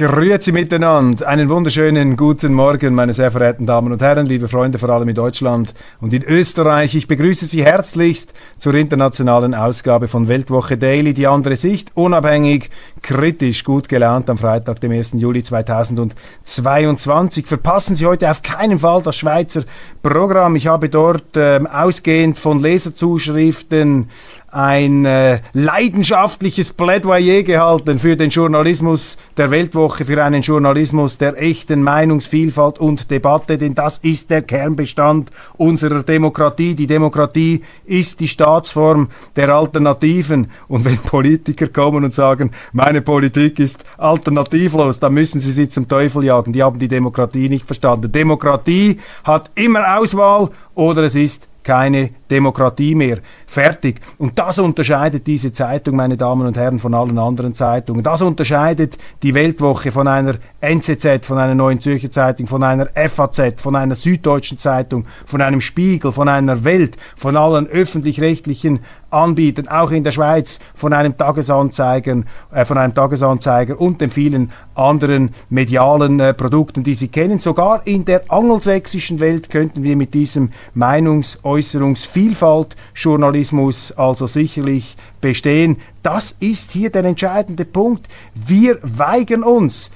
Grüezi miteinander. Einen wunderschönen guten Morgen, meine sehr verehrten Damen und Herren, liebe Freunde, vor allem in Deutschland und in Österreich. Ich begrüße Sie herzlichst zur internationalen Ausgabe von Weltwoche Daily, die andere Sicht, unabhängig, kritisch, gut gelernt am Freitag, dem 1. Juli 2022. Verpassen Sie heute auf keinen Fall das Schweizer Programm. Ich habe dort ähm, ausgehend von Leserzuschriften ein äh, leidenschaftliches Plädoyer gehalten für den Journalismus der Weltwoche, für einen Journalismus der echten Meinungsvielfalt und Debatte, denn das ist der Kernbestand unserer Demokratie. Die Demokratie ist die Staatsform der Alternativen. Und wenn Politiker kommen und sagen, meine Politik ist alternativlos, dann müssen sie sie zum Teufel jagen. Die haben die Demokratie nicht verstanden. Demokratie hat immer Auswahl oder es ist keine Demokratie mehr. Fertig. Und das unterscheidet diese Zeitung, meine Damen und Herren, von allen anderen Zeitungen. Das unterscheidet die Weltwoche von einer NZZ, von einer Neuen Zürcher Zeitung, von einer FAZ, von einer Süddeutschen Zeitung, von einem Spiegel, von einer Welt, von allen öffentlich-rechtlichen Anbietern, auch in der Schweiz, von einem Tagesanzeiger, äh, von einem Tagesanzeiger und den vielen anderen medialen äh, Produkten, die Sie kennen. Sogar in der angelsächsischen Welt könnten wir mit diesem Meinungsäußerungsvielfalt Journalismus also sicherlich bestehen. Das ist hier der entscheidende Punkt. Wir weigern uns,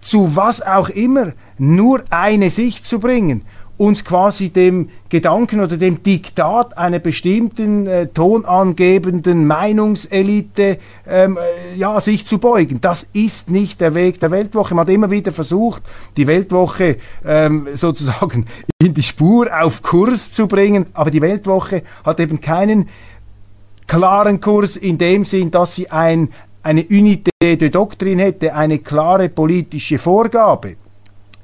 zu was auch immer, nur eine Sicht zu bringen uns quasi dem Gedanken oder dem Diktat einer bestimmten äh, tonangebenden Meinungselite ähm, äh, ja, sich zu beugen. Das ist nicht der Weg der Weltwoche. Man hat immer wieder versucht, die Weltwoche ähm, sozusagen in die Spur auf Kurs zu bringen, aber die Weltwoche hat eben keinen klaren Kurs in dem Sinn, dass sie ein, eine Unité de Doctrine hätte, eine klare politische Vorgabe.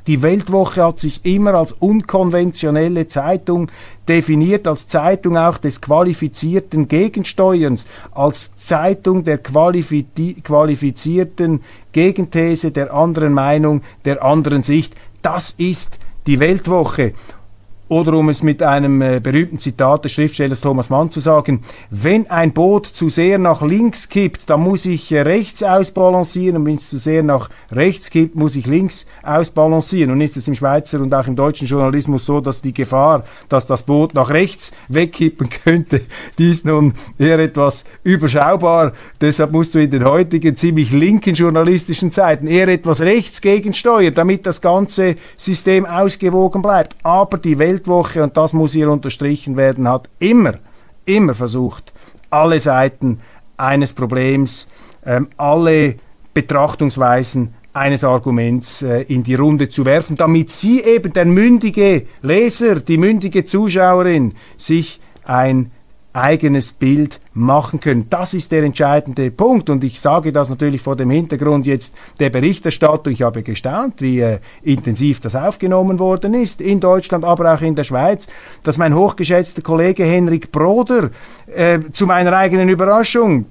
Die Weltwoche hat sich immer als unkonventionelle Zeitung definiert, als Zeitung auch des qualifizierten Gegensteuerns, als Zeitung der qualifizierten Gegenthese, der anderen Meinung, der anderen Sicht. Das ist die Weltwoche. Oder um es mit einem äh, berühmten Zitat des Schriftstellers Thomas Mann zu sagen, wenn ein Boot zu sehr nach links kippt, dann muss ich äh, rechts ausbalancieren und wenn es zu sehr nach rechts kippt, muss ich links ausbalancieren. Und ist es im Schweizer und auch im deutschen Journalismus so, dass die Gefahr, dass das Boot nach rechts wegkippen könnte, die ist nun eher etwas überschaubar. Deshalb musst du in den heutigen ziemlich linken journalistischen Zeiten eher etwas rechts gegensteuern, damit das ganze System ausgewogen bleibt. Aber die Welt Weltwoche, und das muss hier unterstrichen werden, hat immer, immer versucht, alle Seiten eines Problems, ähm, alle Betrachtungsweisen eines Arguments äh, in die Runde zu werfen, damit Sie eben, der mündige Leser, die mündige Zuschauerin, sich ein eigenes Bild machen können. Das ist der entscheidende Punkt und ich sage das natürlich vor dem Hintergrund jetzt der Berichterstattung. Ich habe gestaunt, wie äh, intensiv das aufgenommen worden ist in Deutschland, aber auch in der Schweiz, dass mein hochgeschätzter Kollege Henrik Broder äh, zu meiner eigenen Überraschung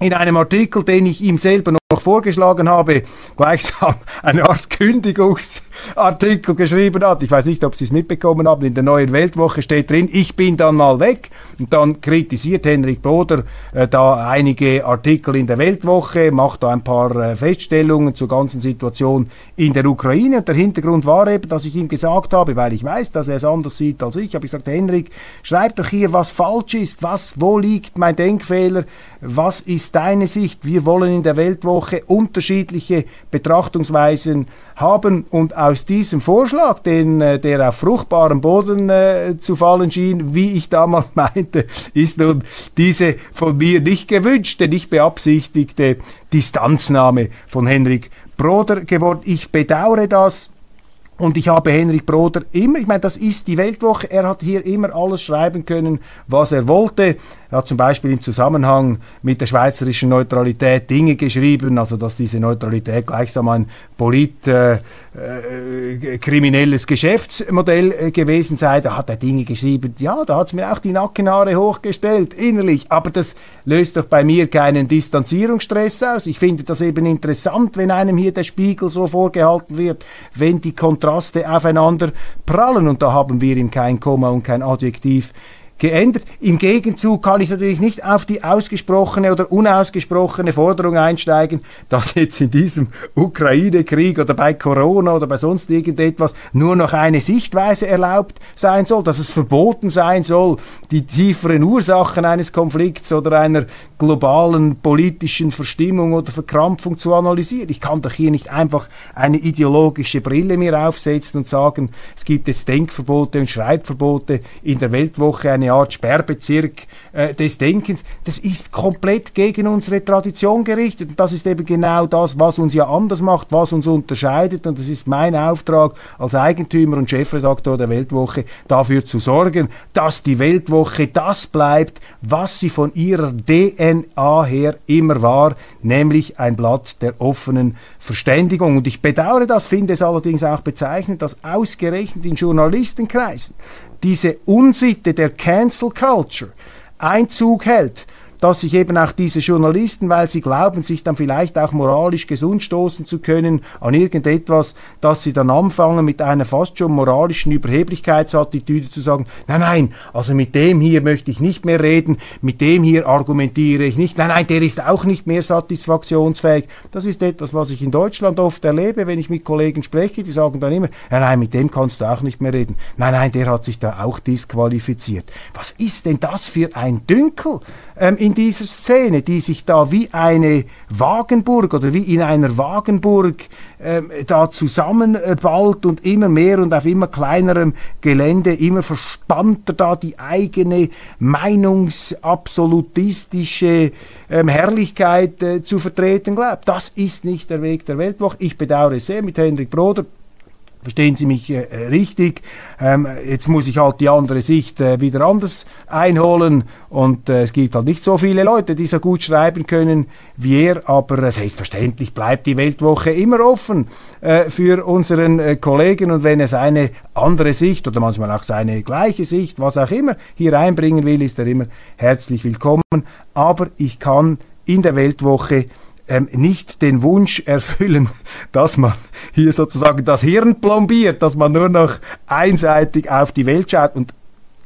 in einem Artikel, den ich ihm selber noch vorgeschlagen habe, gleichsam eine Art Kündigungsartikel geschrieben hat. Ich weiß nicht, ob Sie es mitbekommen haben. In der neuen Weltwoche steht drin, ich bin dann mal weg. Und dann kritisiert Henrik Boder äh, da einige Artikel in der Weltwoche, macht da ein paar äh, Feststellungen zur ganzen Situation in der Ukraine. Und der Hintergrund war eben, dass ich ihm gesagt habe, weil ich weiß, dass er es anders sieht als ich, habe ich gesagt, Henrik, schreib doch hier, was falsch ist, was, wo liegt mein Denkfehler, was ist deine Sicht? Wir wollen in der Weltwoche unterschiedliche Betrachtungsweisen haben und aus diesem Vorschlag, den, äh, der auf fruchtbarem Boden äh, zu fallen schien, wie ich damals meinte, ist nun diese von mir nicht gewünschte, nicht beabsichtigte Distanznahme von Henrik Broder geworden. Ich bedauere das Und ich habe Henrik Broder immer, ich meine, das ist die Weltwoche, er hat hier immer alles schreiben können, was er wollte. Er hat zum Beispiel im Zusammenhang mit der schweizerischen Neutralität Dinge geschrieben, also dass diese Neutralität gleichsam ein polit äh, äh, Geschäftsmodell äh, gewesen sei. Da hat er Dinge geschrieben, ja, da hat es mir auch die Nackenhaare hochgestellt, innerlich. Aber das löst doch bei mir keinen Distanzierungsstress aus. Ich finde das eben interessant, wenn einem hier der Spiegel so vorgehalten wird, wenn die Kontraste aufeinander prallen. Und da haben wir ihm kein Komma und kein Adjektiv geändert. Im Gegenzug kann ich natürlich nicht auf die ausgesprochene oder unausgesprochene Forderung einsteigen, dass jetzt in diesem Ukraine-Krieg oder bei Corona oder bei sonst irgendetwas nur noch eine Sichtweise erlaubt sein soll, dass es verboten sein soll, die tieferen Ursachen eines Konflikts oder einer globalen politischen Verstimmung oder Verkrampfung zu analysieren. Ich kann doch hier nicht einfach eine ideologische Brille mir aufsetzen und sagen, es gibt jetzt Denkverbote und Schreibverbote in der Weltwoche, eine Art Sperrbezirk äh, des Denkens. Das ist komplett gegen unsere Tradition gerichtet und das ist eben genau das, was uns ja anders macht, was uns unterscheidet und das ist mein Auftrag als Eigentümer und Chefredakteur der Weltwoche, dafür zu sorgen, dass die Weltwoche das bleibt, was sie von ihrer DNA her immer war, nämlich ein Blatt der offenen Verständigung. Und ich bedauere das, finde es allerdings auch bezeichnend, dass ausgerechnet in Journalistenkreisen diese Unsitte der Cancel Culture Einzug hält dass sich eben auch diese Journalisten, weil sie glauben, sich dann vielleicht auch moralisch gesund stoßen zu können an irgendetwas, dass sie dann anfangen mit einer fast schon moralischen Überheblichkeitsattitüde zu sagen, nein, nein, also mit dem hier möchte ich nicht mehr reden, mit dem hier argumentiere ich nicht, nein, nein, der ist auch nicht mehr satisfaktionsfähig. Das ist etwas, was ich in Deutschland oft erlebe, wenn ich mit Kollegen spreche, die sagen dann immer, nein, nein, mit dem kannst du auch nicht mehr reden. Nein, nein, der hat sich da auch disqualifiziert. Was ist denn das für ein Dünkel? ähm, in dieser Szene, die sich da wie eine Wagenburg oder wie in einer Wagenburg ähm, da zusammenballt und immer mehr und auf immer kleinerem Gelände immer verspannter da die eigene meinungsabsolutistische ähm, Herrlichkeit äh, zu vertreten glaubt. Das ist nicht der Weg der Weltwoche. Ich bedauere sehr mit Henrik Broder Verstehen Sie mich äh, richtig? Ähm, jetzt muss ich halt die andere Sicht äh, wieder anders einholen und äh, es gibt halt nicht so viele Leute, die so gut schreiben können wie er, aber äh, selbstverständlich bleibt die Weltwoche immer offen äh, für unseren äh, Kollegen und wenn er seine andere Sicht oder manchmal auch seine gleiche Sicht, was auch immer, hier einbringen will, ist er immer herzlich willkommen. Aber ich kann in der Weltwoche ähm, nicht den Wunsch erfüllen, dass man hier sozusagen das Hirn plombiert, dass man nur noch einseitig auf die Welt schaut und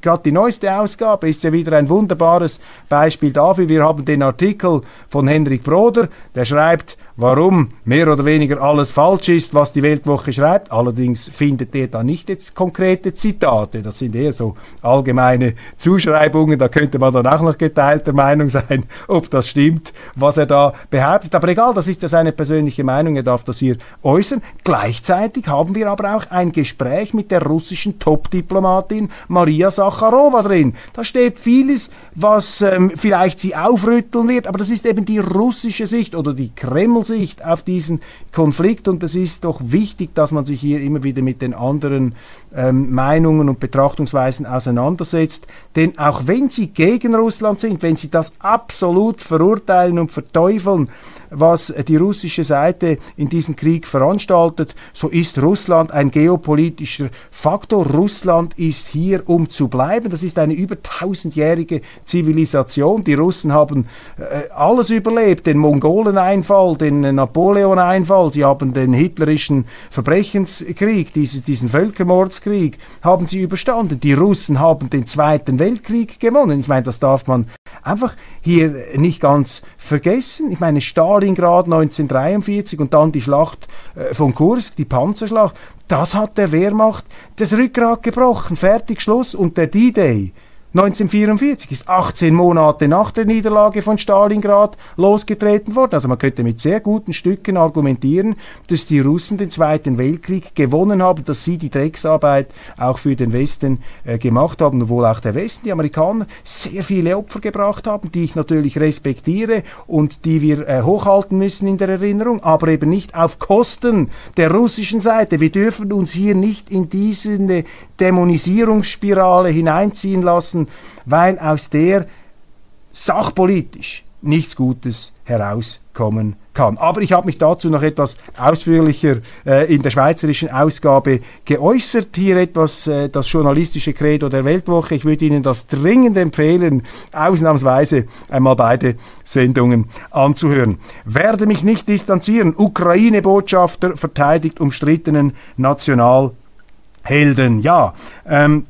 Gerade die neueste Ausgabe ist ja wieder ein wunderbares Beispiel dafür. Wir haben den Artikel von Henrik Broder, der schreibt, warum mehr oder weniger alles falsch ist, was die Weltwoche schreibt. Allerdings findet er da nicht jetzt konkrete Zitate. Das sind eher so allgemeine Zuschreibungen. Da könnte man dann auch noch geteilter Meinung sein, ob das stimmt, was er da behauptet. Aber egal, das ist ja seine persönliche Meinung. Er darf das hier äußern. Gleichzeitig haben wir aber auch ein Gespräch mit der russischen Top-Diplomatin Maria Sacharowa drin. Da steht vieles, was ähm, vielleicht sie aufrütteln wird, aber das ist eben die russische Sicht oder die Kreml Sicht auf diesen Konflikt. Und es ist doch wichtig, dass man sich hier immer wieder mit den anderen ähm, Meinungen und Betrachtungsweisen auseinandersetzt. Denn auch wenn sie gegen Russland sind, wenn sie das absolut verurteilen und verteufeln, was die russische Seite in diesem Krieg veranstaltet, so ist Russland ein geopolitischer Faktor. Russland ist hier, um zu bleiben. Das ist eine über tausendjährige Zivilisation. Die Russen haben äh, alles überlebt, den Mongoleneinfall, den Napoleon-Einfall, sie haben den hitlerischen Verbrechenskrieg, diese, diesen Völkermordskrieg, haben sie überstanden. Die Russen haben den Zweiten Weltkrieg gewonnen. Ich meine, das darf man einfach hier nicht ganz vergessen. Ich meine, Stalingrad 1943 und dann die Schlacht äh, von Kursk, die Panzerschlacht, das hat der Wehrmacht das Rückgrat gebrochen. Fertig, Schluss. Und der D-Day 1944 ist 18 Monate nach der Niederlage von Stalingrad losgetreten worden. Also man könnte mit sehr guten Stücken argumentieren, dass die Russen den Zweiten Weltkrieg gewonnen haben, dass sie die Drecksarbeit auch für den Westen äh, gemacht haben, obwohl auch der Westen, die Amerikaner, sehr viele Opfer gebracht haben, die ich natürlich respektiere und die wir äh, hochhalten müssen in der Erinnerung, aber eben nicht auf Kosten der russischen Seite. Wir dürfen uns hier nicht in diese Dämonisierungsspirale hineinziehen lassen, weil aus der sachpolitisch nichts Gutes herauskommen kann. Aber ich habe mich dazu noch etwas ausführlicher äh, in der schweizerischen Ausgabe geäußert. Hier etwas äh, das journalistische Credo der Weltwoche. Ich würde Ihnen das dringend empfehlen, ausnahmsweise einmal beide Sendungen anzuhören. Werde mich nicht distanzieren. Ukraine-Botschafter verteidigt umstrittenen Nationalhelden. Ja, ähm,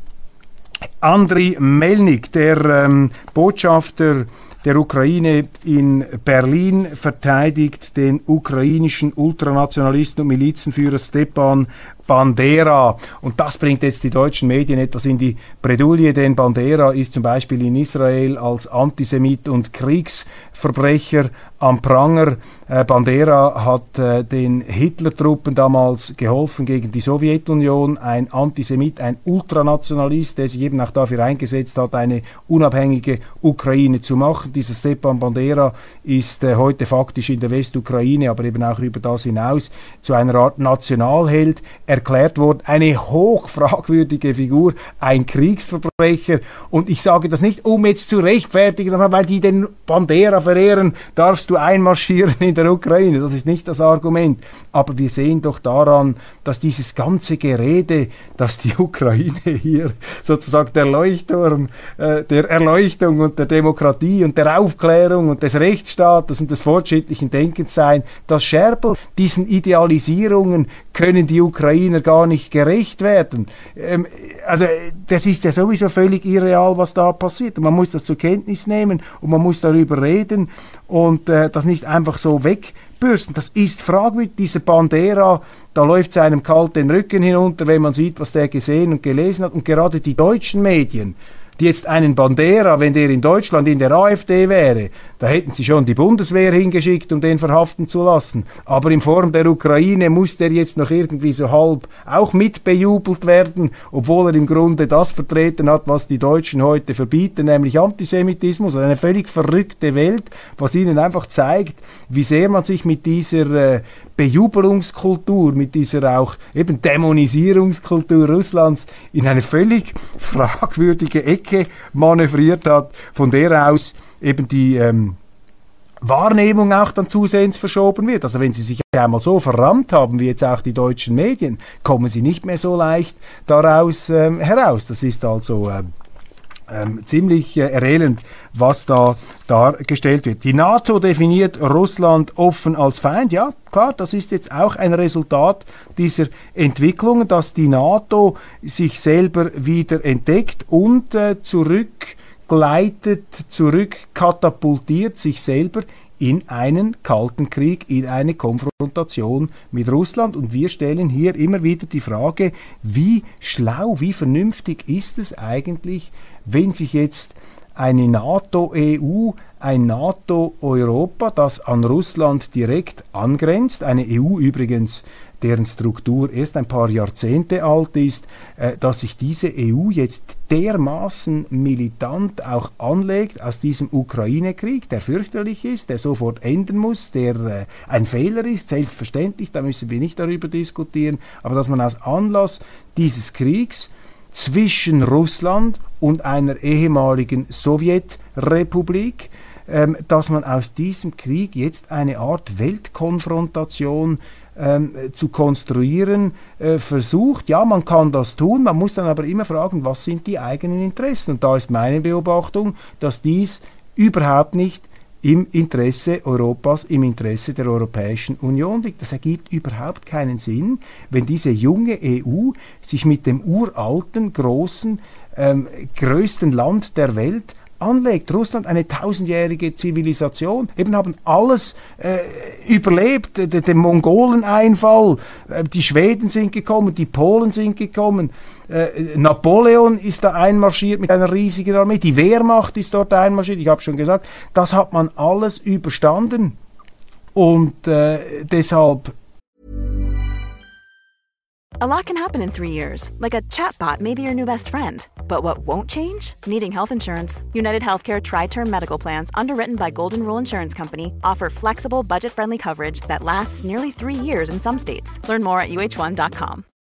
Andriy Melnik, der ähm, Botschafter der Ukraine in Berlin verteidigt den ukrainischen Ultranationalisten und Milizenführer Stepan Bandera. Und das bringt jetzt die deutschen Medien etwas in die Bredouille, denn Bandera ist zum Beispiel in Israel als Antisemit und Kriegsverbrecher am Pranger. Äh, Bandera hat äh, den Hitlertruppen damals geholfen gegen die Sowjetunion. Ein Antisemit, ein Ultranationalist, der sich eben auch dafür eingesetzt hat, eine unabhängige Ukraine zu machen. Dieser Stepan Bandera ist äh, heute faktisch in der Westukraine, aber eben auch über das hinaus zu einer Art Nationalheld erklärt worden. Eine hochfragwürdige Figur, ein Kriegsverbrecher. Und ich sage das nicht, um jetzt zu rechtfertigen, weil die den Bandera verehren, darfst du einmarschieren in der Ukraine. Das ist nicht das Argument. Aber wir sehen doch daran, dass dieses ganze Gerede, dass die Ukraine hier sozusagen der Leuchtturm äh, der Erleuchtung und der Demokratie und der Aufklärung und des Rechtsstaates und des fortschrittlichen Denkens sein, das Scherbel diesen Idealisierungen können die Ukrainer gar nicht gerecht werden. Ähm, also das ist ja sowieso völlig irreal, was da passiert. Und man muss das zur Kenntnis nehmen und man muss darüber reden und äh, das nicht einfach so wegbürsten. Das ist fragwürdig. Dieser Bandera, da läuft seinem kalt den Rücken hinunter, wenn man sieht, was der gesehen und gelesen hat. Und gerade die deutschen Medien, die jetzt einen Bandera, wenn der in Deutschland in der AfD wäre, da hätten sie schon die Bundeswehr hingeschickt, um den verhaften zu lassen. Aber in Form der Ukraine muss der jetzt noch irgendwie so halb auch mitbejubelt werden, obwohl er im Grunde das vertreten hat, was die Deutschen heute verbieten, nämlich Antisemitismus. Eine völlig verrückte Welt, was ihnen einfach zeigt, wie sehr man sich mit dieser äh, Bejubelungskultur, mit dieser auch eben Dämonisierungskultur Russlands in eine völlig fragwürdige Ecke manövriert hat, von der aus eben die ähm, Wahrnehmung auch dann zusehends verschoben wird. Also wenn Sie sich einmal so verrammt haben, wie jetzt auch die deutschen Medien, kommen Sie nicht mehr so leicht daraus ähm, heraus. Das ist also ähm, ähm, ziemlich äh, erhellend, was da dargestellt wird. Die NATO definiert Russland offen als Feind. Ja, klar, das ist jetzt auch ein Resultat dieser Entwicklung, dass die NATO sich selber wieder entdeckt und äh, zurück gleitet zurück, katapultiert sich selber in einen kalten Krieg, in eine Konfrontation mit Russland. Und wir stellen hier immer wieder die Frage, wie schlau, wie vernünftig ist es eigentlich, wenn sich jetzt eine NATO-EU, ein NATO-Europa, das an Russland direkt angrenzt, eine EU übrigens deren Struktur erst ein paar Jahrzehnte alt ist, äh, dass sich diese EU jetzt dermaßen militant auch anlegt aus diesem Ukraine-Krieg, der fürchterlich ist, der sofort enden muss, der äh, ein Fehler ist, selbstverständlich, da müssen wir nicht darüber diskutieren, aber dass man aus Anlass dieses Kriegs zwischen Russland und einer ehemaligen Sowjetrepublik, ähm, dass man aus diesem Krieg jetzt eine Art Weltkonfrontation ähm, zu konstruieren äh, versucht. Ja, man kann das tun, man muss dann aber immer fragen, was sind die eigenen Interessen. Und da ist meine Beobachtung, dass dies überhaupt nicht im Interesse Europas, im Interesse der Europäischen Union liegt. Das ergibt überhaupt keinen Sinn, wenn diese junge EU sich mit dem uralten, großen, ähm, größten Land der Welt anlegt. Russland eine tausendjährige Zivilisation, eben haben alles äh, überlebt, den, Mongoleneinfall, äh, die Schweden sind gekommen, die Polen sind gekommen, äh, Napoleon ist da einmarschiert mit einer riesigen Armee, die Wehrmacht ist dort einmarschiert, ich habe schon gesagt, das hat man alles überstanden und äh, deshalb A lot can happen in three years, like a chatbot may be your new best friend. But what won't change? Needing health insurance. United Healthcare Tri Term Medical Plans, underwritten by Golden Rule Insurance Company, offer flexible, budget friendly coverage that lasts nearly three years in some states. Learn more at uh1.com.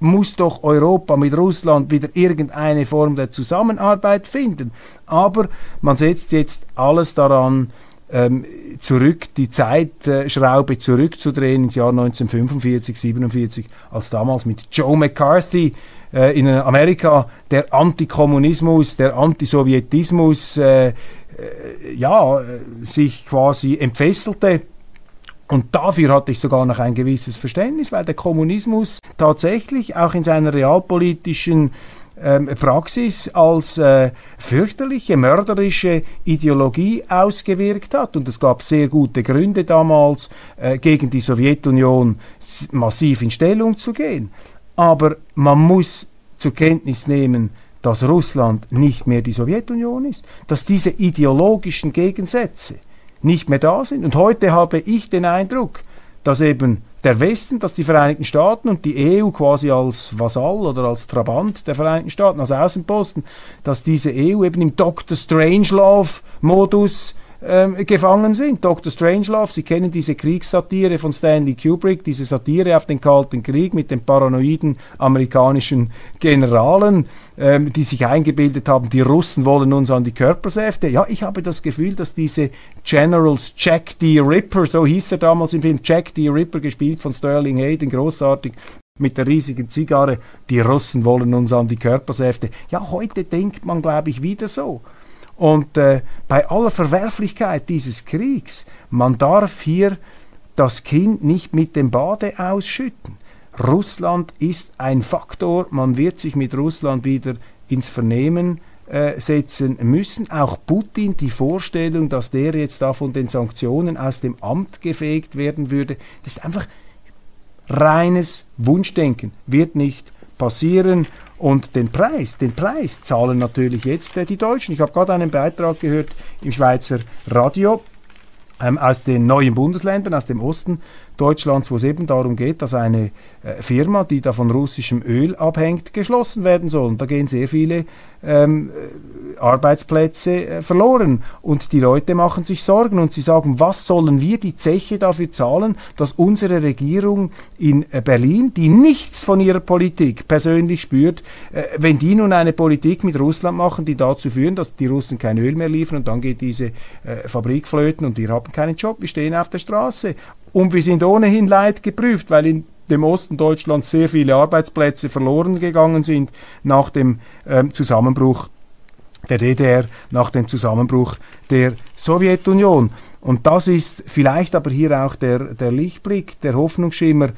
Muss doch Europa mit Russland wieder irgendeine Form der Zusammenarbeit finden. Aber man setzt jetzt alles daran, ähm, zurück, die Zeitschraube zurückzudrehen ins Jahr 1945, 47, als damals mit Joe McCarthy äh, in Amerika der Antikommunismus, der Antisowjetismus äh, äh, ja, sich quasi entfesselte und dafür hatte ich sogar noch ein gewisses Verständnis, weil der Kommunismus tatsächlich auch in seiner realpolitischen ähm, Praxis als äh, fürchterliche, mörderische Ideologie ausgewirkt hat. Und es gab sehr gute Gründe damals, äh, gegen die Sowjetunion massiv in Stellung zu gehen. Aber man muss zur Kenntnis nehmen, dass Russland nicht mehr die Sowjetunion ist, dass diese ideologischen Gegensätze, nicht mehr da sind. Und heute habe ich den Eindruck, dass eben der Westen, dass die Vereinigten Staaten und die EU quasi als Vasall oder als Trabant der Vereinigten Staaten, als Außenposten, dass diese EU eben im Dr. Strangelove-Modus ähm, gefangen sind. Dr. Strangelove, Sie kennen diese Kriegssatire von Stanley Kubrick, diese Satire auf den Kalten Krieg mit den paranoiden amerikanischen Generalen, ähm, die sich eingebildet haben, die Russen wollen uns an die Körpersäfte. Ja, ich habe das Gefühl, dass diese Generals Jack D. Ripper, so hieß er damals im Film, Jack D. Ripper, gespielt von Sterling Hayden, großartig, mit der riesigen Zigarre, die Russen wollen uns an die Körpersäfte. Ja, heute denkt man, glaube ich, wieder so. Und äh, bei aller Verwerflichkeit dieses Kriegs, man darf hier das Kind nicht mit dem Bade ausschütten. Russland ist ein Faktor, man wird sich mit Russland wieder ins Vernehmen äh, setzen müssen. Auch Putin, die Vorstellung, dass der jetzt da von den Sanktionen aus dem Amt gefegt werden würde, das ist einfach reines Wunschdenken, wird nicht passieren. Und den Preis, den Preis zahlen natürlich jetzt äh, die Deutschen. Ich habe gerade einen Beitrag gehört im Schweizer Radio ähm, aus den neuen Bundesländern, aus dem Osten Deutschlands, wo es eben darum geht, dass eine äh, Firma, die da von russischem Öl abhängt, geschlossen werden soll. Und da gehen sehr viele ähm, äh, Arbeitsplätze äh, verloren. Und die Leute machen sich Sorgen und sie sagen, was sollen wir die Zeche dafür zahlen, dass unsere Regierung in äh, Berlin, die nichts von ihrer Politik persönlich spürt, äh, wenn die nun eine Politik mit Russland machen, die dazu führen, dass die Russen kein Öl mehr liefern und dann geht diese äh, Fabrik flöten und wir haben keinen Job, wir stehen auf der Straße. Und wir sind ohnehin leid geprüft, weil in dem Osten Deutschlands sehr viele Arbeitsplätze verloren gegangen sind nach dem ähm, Zusammenbruch der DDR, nach dem Zusammenbruch der Sowjetunion. Und das ist vielleicht aber hier auch der, der Lichtblick, der Hoffnungsschimmer,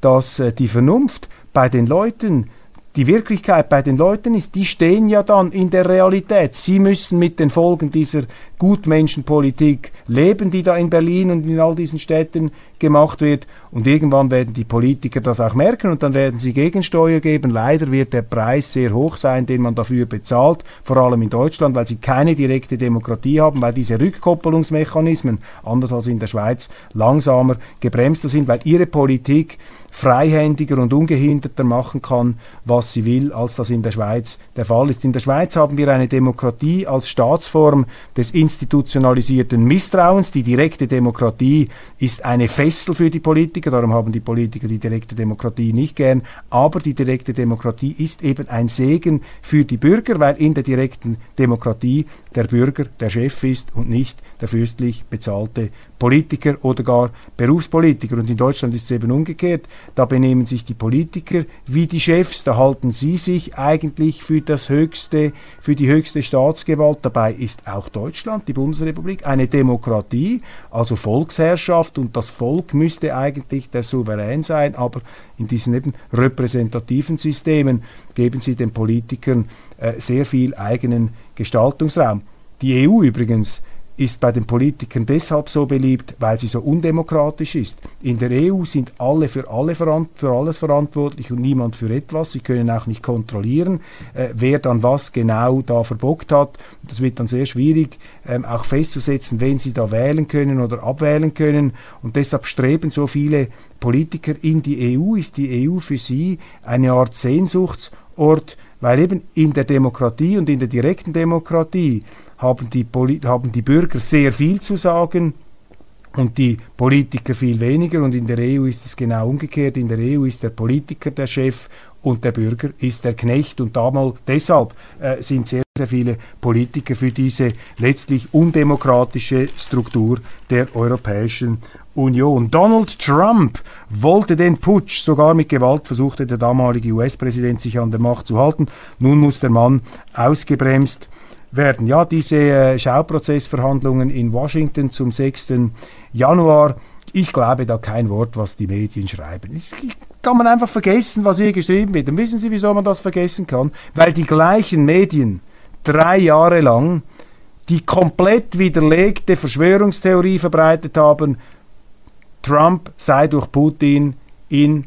dass äh, die Vernunft bei den Leuten, die Wirklichkeit bei den Leuten ist, die stehen ja dann in der Realität. Sie müssen mit den Folgen dieser Gutmenschenpolitik leben, die da in Berlin und in all diesen Städten gemacht wird. Und irgendwann werden die Politiker das auch merken und dann werden sie Gegensteuer geben. Leider wird der Preis sehr hoch sein, den man dafür bezahlt, vor allem in Deutschland, weil sie keine direkte Demokratie haben, weil diese Rückkoppelungsmechanismen, anders als in der Schweiz, langsamer gebremster sind, weil ihre Politik freihändiger und ungehinderter machen kann, was sie will, als das in der Schweiz der Fall ist. In der Schweiz haben wir eine Demokratie als Staatsform des institutionalisierten Misstrauens. Die direkte Demokratie ist eine Fessel für die Politiker, darum haben die Politiker die direkte Demokratie nicht gern, aber die direkte Demokratie ist eben ein Segen für die Bürger, weil in der direkten Demokratie der Bürger der Chef ist und nicht der fürstlich bezahlte Politiker oder gar Berufspolitiker. Und in Deutschland ist es eben umgekehrt. Da benehmen sich die Politiker wie die Chefs. Da halten sie sich eigentlich für das höchste, für die höchste Staatsgewalt. Dabei ist auch Deutschland, die Bundesrepublik, eine Demokratie, also Volksherrschaft. Und das Volk müsste eigentlich der Souverän sein. Aber in diesen eben repräsentativen Systemen geben sie den Politikern äh, sehr viel eigenen Gestaltungsraum. Die EU übrigens ist bei den Politikern deshalb so beliebt, weil sie so undemokratisch ist. In der EU sind alle für, alle für alles verantwortlich und niemand für etwas. Sie können auch nicht kontrollieren, äh, wer dann was genau da verbockt hat. Das wird dann sehr schwierig, ähm, auch festzusetzen, wen sie da wählen können oder abwählen können. Und deshalb streben so viele Politiker in die EU. Ist die EU für sie eine Art Sehnsuchtsort, weil eben in der Demokratie und in der direkten Demokratie haben die, haben die Bürger sehr viel zu sagen und die Politiker viel weniger. Und in der EU ist es genau umgekehrt. In der EU ist der Politiker der Chef und der Bürger ist der Knecht. Und damals, deshalb äh, sind sehr, sehr viele Politiker für diese letztlich undemokratische Struktur der Europäischen Union. Donald Trump wollte den Putsch, sogar mit Gewalt versuchte der damalige US-Präsident sich an der Macht zu halten. Nun muss der Mann ausgebremst. Ja, diese äh, Schauprozessverhandlungen in Washington zum 6. Januar, ich glaube da kein Wort, was die Medien schreiben. Es kann man einfach vergessen, was hier geschrieben wird. Und wissen Sie, wieso man das vergessen kann? Weil die gleichen Medien drei Jahre lang die komplett widerlegte Verschwörungstheorie verbreitet haben, Trump sei durch Putin in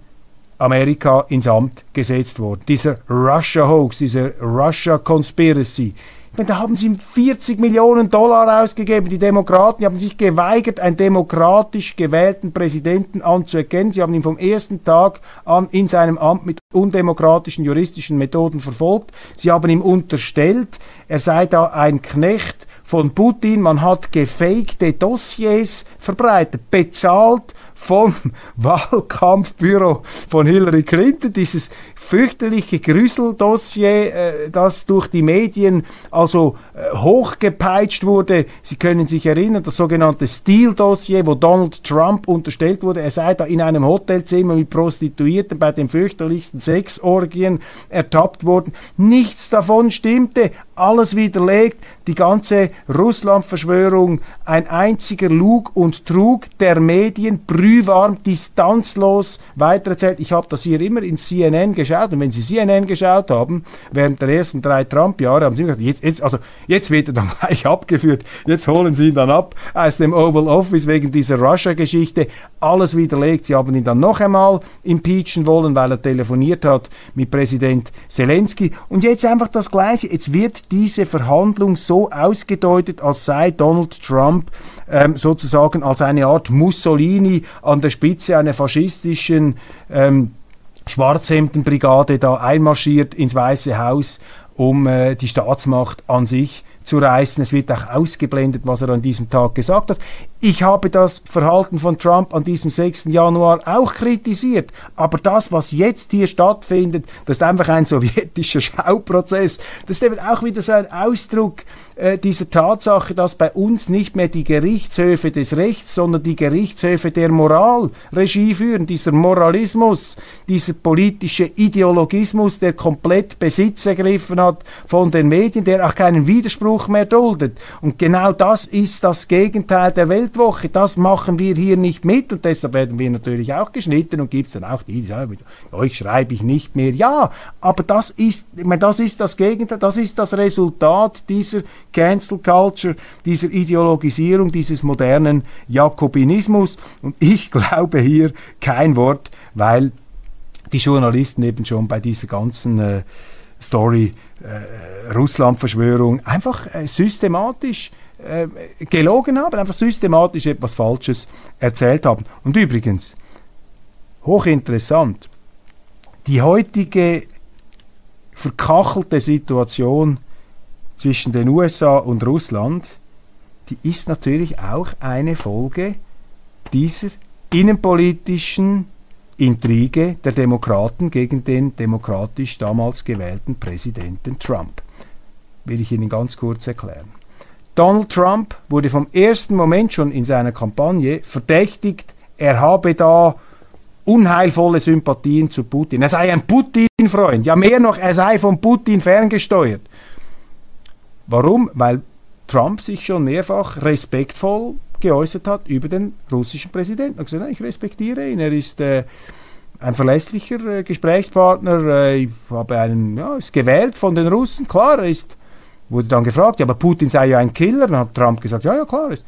Amerika ins Amt gesetzt worden. Dieser Russia Hoax, dieser Russia Conspiracy, meine, da haben sie 40 Millionen Dollar ausgegeben. Die Demokraten die haben sich geweigert, einen demokratisch gewählten Präsidenten anzuerkennen. Sie haben ihn vom ersten Tag an in seinem Amt mit undemokratischen juristischen Methoden verfolgt. Sie haben ihm unterstellt, er sei da ein Knecht von Putin. Man hat gefakte Dossiers verbreitet, bezahlt vom Wahlkampfbüro von Hillary Clinton, dieses fürchterliche Grüseldossier, äh, das durch die Medien also äh, hochgepeitscht wurde. Sie können sich erinnern, das sogenannte Steele-Dossier, wo Donald Trump unterstellt wurde, er sei da in einem Hotelzimmer mit Prostituierten bei den fürchterlichsten Sexorgien ertappt worden. Nichts davon stimmte, alles widerlegt, die ganze Russland-Verschwörung ein einziger Lug und Trug der Medien, brühwarm, distanzlos weitererzählt. Ich habe das hier immer in CNN geschaut und wenn Sie CNN geschaut haben, während der ersten drei Trump-Jahre, haben Sie gesagt, jetzt, jetzt, also jetzt wird er dann gleich abgeführt, jetzt holen Sie ihn dann ab aus dem Oval Office wegen dieser Russia-Geschichte, alles widerlegt. Sie haben ihn dann noch einmal impeachen wollen, weil er telefoniert hat mit Präsident Zelensky und jetzt einfach das Gleiche. Jetzt wird diese Verhandlung so ausgedeutet, als sei Donald Trump ähm, sozusagen als eine Art Mussolini an der Spitze einer faschistischen ähm, Schwarzhemdenbrigade da einmarschiert ins Weiße Haus, um äh, die Staatsmacht an sich zu reißen. Es wird auch ausgeblendet, was er an diesem Tag gesagt hat. Ich habe das Verhalten von Trump an diesem 6. Januar auch kritisiert. Aber das, was jetzt hier stattfindet, das ist einfach ein sowjetischer Schauprozess. Das ist eben auch wieder so ein Ausdruck äh, dieser Tatsache, dass bei uns nicht mehr die Gerichtshöfe des Rechts, sondern die Gerichtshöfe der Moral Regie führen. Dieser Moralismus, dieser politische Ideologismus, der komplett Besitz ergriffen hat von den Medien, der auch keinen Widerspruch mehr duldet. Und genau das ist das Gegenteil der Welt. Weltwoche. Das machen wir hier nicht mit und deshalb werden wir natürlich auch geschnitten und gibt es dann auch die, die sagen, euch schreibe ich nicht mehr. Ja, aber das ist, ich meine, das ist das Gegenteil, das ist das Resultat dieser Cancel Culture, dieser Ideologisierung, dieses modernen Jakobinismus und ich glaube hier kein Wort, weil die Journalisten eben schon bei dieser ganzen äh, Story äh, Russland-Verschwörung einfach äh, systematisch äh, gelogen haben, einfach systematisch etwas Falsches erzählt haben. Und übrigens, hochinteressant. Die heutige verkachelte Situation zwischen den USA und Russland, die ist natürlich auch eine Folge dieser innenpolitischen Intrige der Demokraten gegen den demokratisch damals gewählten Präsidenten Trump. Will ich Ihnen ganz kurz erklären. Donald Trump wurde vom ersten Moment schon in seiner Kampagne verdächtigt, er habe da unheilvolle Sympathien zu Putin. Er sei ein Putin-Freund. Ja, mehr noch, er sei von Putin ferngesteuert. Warum? Weil Trump sich schon mehrfach respektvoll geäußert hat über den russischen Präsidenten. Er hat gesagt, ich respektiere ihn, er ist äh, ein verlässlicher äh, Gesprächspartner, äh, habe einen, ja, ist gewählt von den Russen, klar, er ist, wurde dann gefragt, ja, aber Putin sei ja ein Killer, dann hat Trump gesagt, ja, ja, klar, ist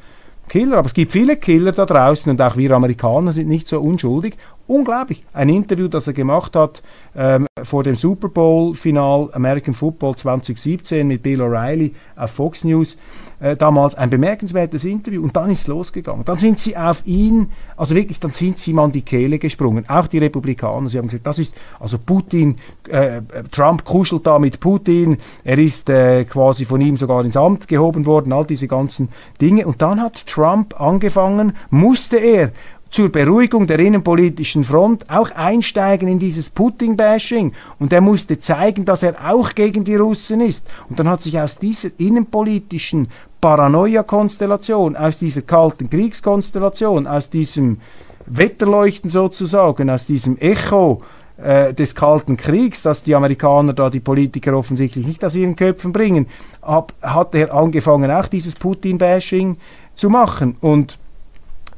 Killer, aber es gibt viele Killer da draußen und auch wir Amerikaner sind nicht so unschuldig unglaublich. Ein Interview, das er gemacht hat ähm, vor dem Super Bowl-Final American Football 2017 mit Bill O'Reilly auf Fox News. Äh, damals ein bemerkenswertes Interview und dann ist es losgegangen. Dann sind sie auf ihn, also wirklich, dann sind sie ihm an die Kehle gesprungen. Auch die Republikaner, sie haben gesagt, das ist, also Putin, äh, Trump kuschelt da mit Putin, er ist äh, quasi von ihm sogar ins Amt gehoben worden, all diese ganzen Dinge. Und dann hat Trump angefangen, musste er zur Beruhigung der innenpolitischen Front auch einsteigen in dieses Putin-Bashing. Und er musste zeigen, dass er auch gegen die Russen ist. Und dann hat sich aus dieser innenpolitischen Paranoia-Konstellation, aus dieser kalten Kriegskonstellation, aus diesem Wetterleuchten sozusagen, aus diesem Echo äh, des Kalten Kriegs, dass die Amerikaner da die Politiker offensichtlich nicht aus ihren Köpfen bringen, ab, hat er angefangen, auch dieses Putin-Bashing zu machen. Und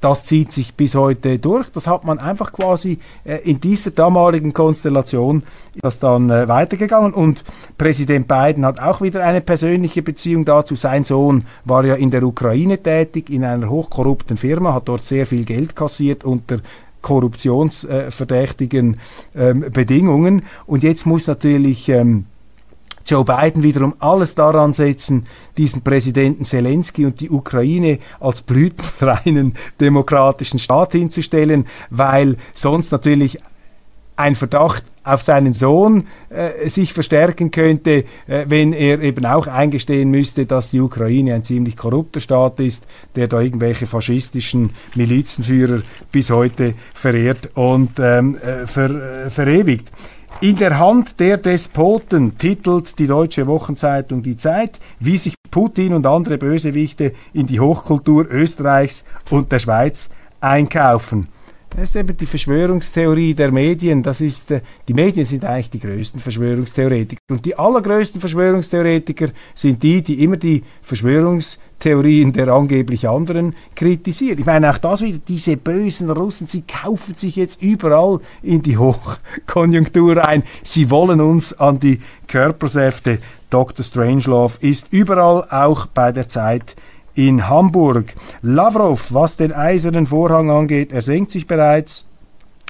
das zieht sich bis heute durch. Das hat man einfach quasi äh, in dieser damaligen Konstellation das dann äh, weitergegangen. Und Präsident Biden hat auch wieder eine persönliche Beziehung dazu. Sein Sohn war ja in der Ukraine tätig, in einer hochkorrupten Firma, hat dort sehr viel Geld kassiert unter korruptionsverdächtigen ähm, Bedingungen. Und jetzt muss natürlich ähm, Joe Biden wiederum alles daran setzen, diesen Präsidenten Zelensky und die Ukraine als blütenreinen demokratischen Staat hinzustellen, weil sonst natürlich ein Verdacht auf seinen Sohn äh, sich verstärken könnte, äh, wenn er eben auch eingestehen müsste, dass die Ukraine ein ziemlich korrupter Staat ist, der da irgendwelche faschistischen Milizenführer bis heute verehrt und ähm, äh, ver, äh, verewigt. In der Hand der Despoten titelt die deutsche Wochenzeitung Die Zeit, wie sich Putin und andere Bösewichte in die Hochkultur Österreichs und der Schweiz einkaufen. Das ist eben die Verschwörungstheorie der Medien. Das ist, äh, die Medien sind eigentlich die größten Verschwörungstheoretiker. Und die allergrößten Verschwörungstheoretiker sind die, die immer die Verschwörungstheorien der angeblich anderen kritisieren. Ich meine, auch das wieder, diese bösen Russen, sie kaufen sich jetzt überall in die Hochkonjunktur ein. Sie wollen uns an die Körpersäfte. Dr. Strangelove ist überall auch bei der Zeit in Hamburg. Lavrov, was den eisernen Vorhang angeht, er senkt sich bereits.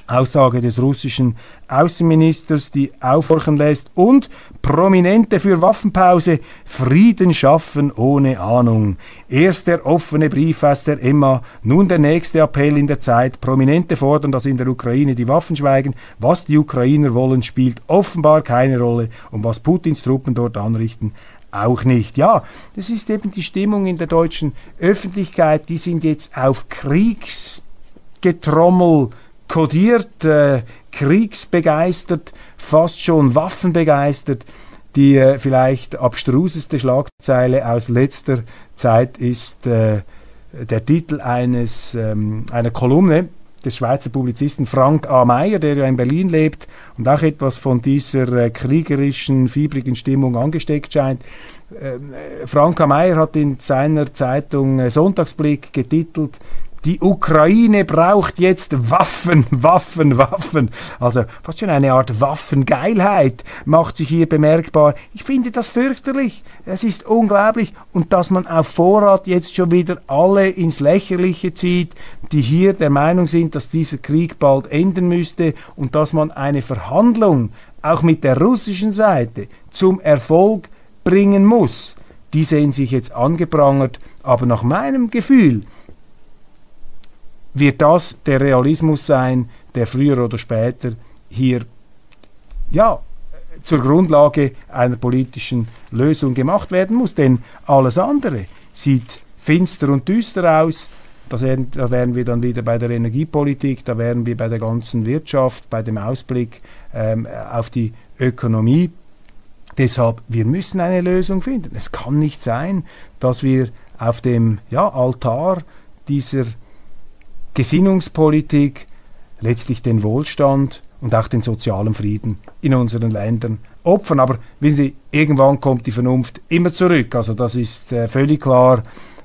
Aussage des russischen Außenministers, die aufhorchen lässt. Und Prominente für Waffenpause, Frieden schaffen ohne Ahnung. Erst der offene Brief aus der Emma, nun der nächste Appell in der Zeit. Prominente fordern, dass in der Ukraine die Waffen schweigen. Was die Ukrainer wollen, spielt offenbar keine Rolle. Und was Putins Truppen dort anrichten, auch nicht. Ja, das ist eben die Stimmung in der deutschen Öffentlichkeit. Die sind jetzt auf Kriegsgetrommel kodiert, äh, kriegsbegeistert, fast schon waffenbegeistert. Die äh, vielleicht abstruseste Schlagzeile aus letzter Zeit ist äh, der Titel eines, ähm, einer Kolumne des Schweizer Publizisten Frank A. Meyer, der ja in Berlin lebt und auch etwas von dieser äh, kriegerischen, fiebrigen Stimmung angesteckt scheint. Ähm, äh, Frank A. Meyer hat in seiner Zeitung äh, Sonntagsblick getitelt, die Ukraine braucht jetzt Waffen, Waffen, Waffen. Also fast schon eine Art Waffengeilheit macht sich hier bemerkbar. Ich finde das fürchterlich. Es ist unglaublich. Und dass man auf Vorrat jetzt schon wieder alle ins Lächerliche zieht, die hier der Meinung sind, dass dieser Krieg bald enden müsste und dass man eine Verhandlung auch mit der russischen Seite zum Erfolg bringen muss. Die sehen sich jetzt angeprangert. Aber nach meinem Gefühl, wird das der Realismus sein, der früher oder später hier ja, zur Grundlage einer politischen Lösung gemacht werden muss. Denn alles andere sieht finster und düster aus. da wären wir dann wieder bei der Energiepolitik, da wären wir bei der ganzen Wirtschaft, bei dem Ausblick ähm, auf die Ökonomie. Deshalb, wir müssen eine Lösung finden. Es kann nicht sein, dass wir auf dem ja, Altar dieser Gesinnungspolitik letztlich den Wohlstand und auch den sozialen Frieden in unseren Ländern opfern. Aber wissen Sie, irgendwann kommt die Vernunft immer zurück. Also das ist äh, völlig klar.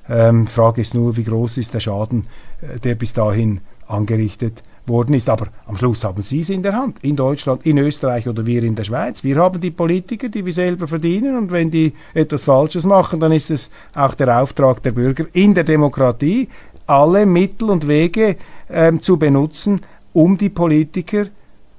Ähm, Frage ist nur, wie groß ist der Schaden, äh, der bis dahin angerichtet worden ist. Aber am Schluss haben Sie es in der Hand. In Deutschland, in Österreich oder wir in der Schweiz. Wir haben die Politiker, die wir selber verdienen. Und wenn die etwas Falsches machen, dann ist es auch der Auftrag der Bürger in der Demokratie, alle Mittel und Wege ähm, zu benutzen, um die Politiker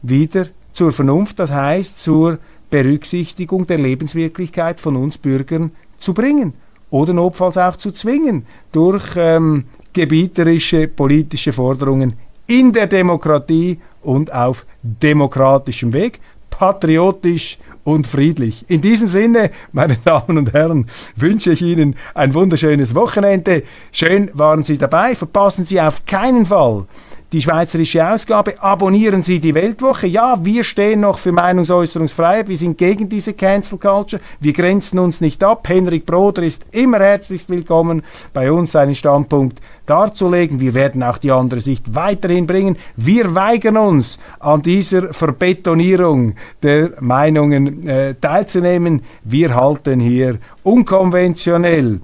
wieder zur Vernunft, das heißt zur Berücksichtigung der Lebenswirklichkeit von uns Bürgern zu bringen oder notfalls auch zu zwingen durch ähm, gebieterische politische Forderungen in der Demokratie und auf demokratischem Weg, patriotisch und friedlich. In diesem Sinne, meine Damen und Herren, wünsche ich Ihnen ein wunderschönes Wochenende. Schön waren Sie dabei. Verpassen Sie auf keinen Fall die schweizerische Ausgabe. Abonnieren Sie die Weltwoche. Ja, wir stehen noch für Meinungsäußerungsfreiheit. Wir sind gegen diese Cancel Culture. Wir grenzen uns nicht ab. Henrik Broder ist immer herzlichst willkommen, bei uns seinen Standpunkt darzulegen. Wir werden auch die andere Sicht weiterhin bringen. Wir weigern uns, an dieser Verbetonierung der Meinungen äh, teilzunehmen. Wir halten hier unkonventionell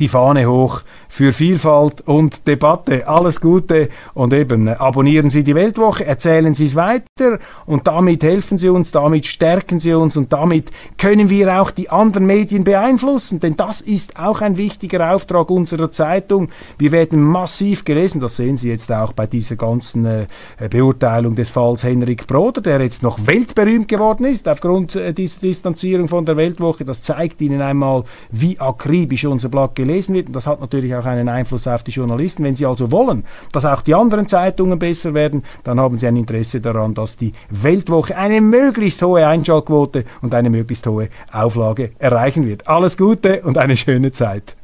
die Fahne hoch für Vielfalt und Debatte. Alles Gute und eben abonnieren Sie die Weltwoche, erzählen Sie es weiter und damit helfen Sie uns, damit stärken Sie uns und damit können wir auch die anderen Medien beeinflussen, denn das ist auch ein wichtiger Auftrag unserer Zeitung. Wir werden massiv gelesen, das sehen Sie jetzt auch bei dieser ganzen äh, Beurteilung des Falls Henrik Broder, der jetzt noch weltberühmt geworden ist aufgrund äh, dieser Distanzierung von der Weltwoche. Das zeigt Ihnen einmal, wie akribisch unser Blatt gelesen wird und das hat natürlich auch einen Einfluss auf die Journalisten. Wenn Sie also wollen, dass auch die anderen Zeitungen besser werden, dann haben Sie ein Interesse daran, dass die Weltwoche eine möglichst hohe Einschaltquote und eine möglichst hohe Auflage erreichen wird. Alles Gute und eine schöne Zeit.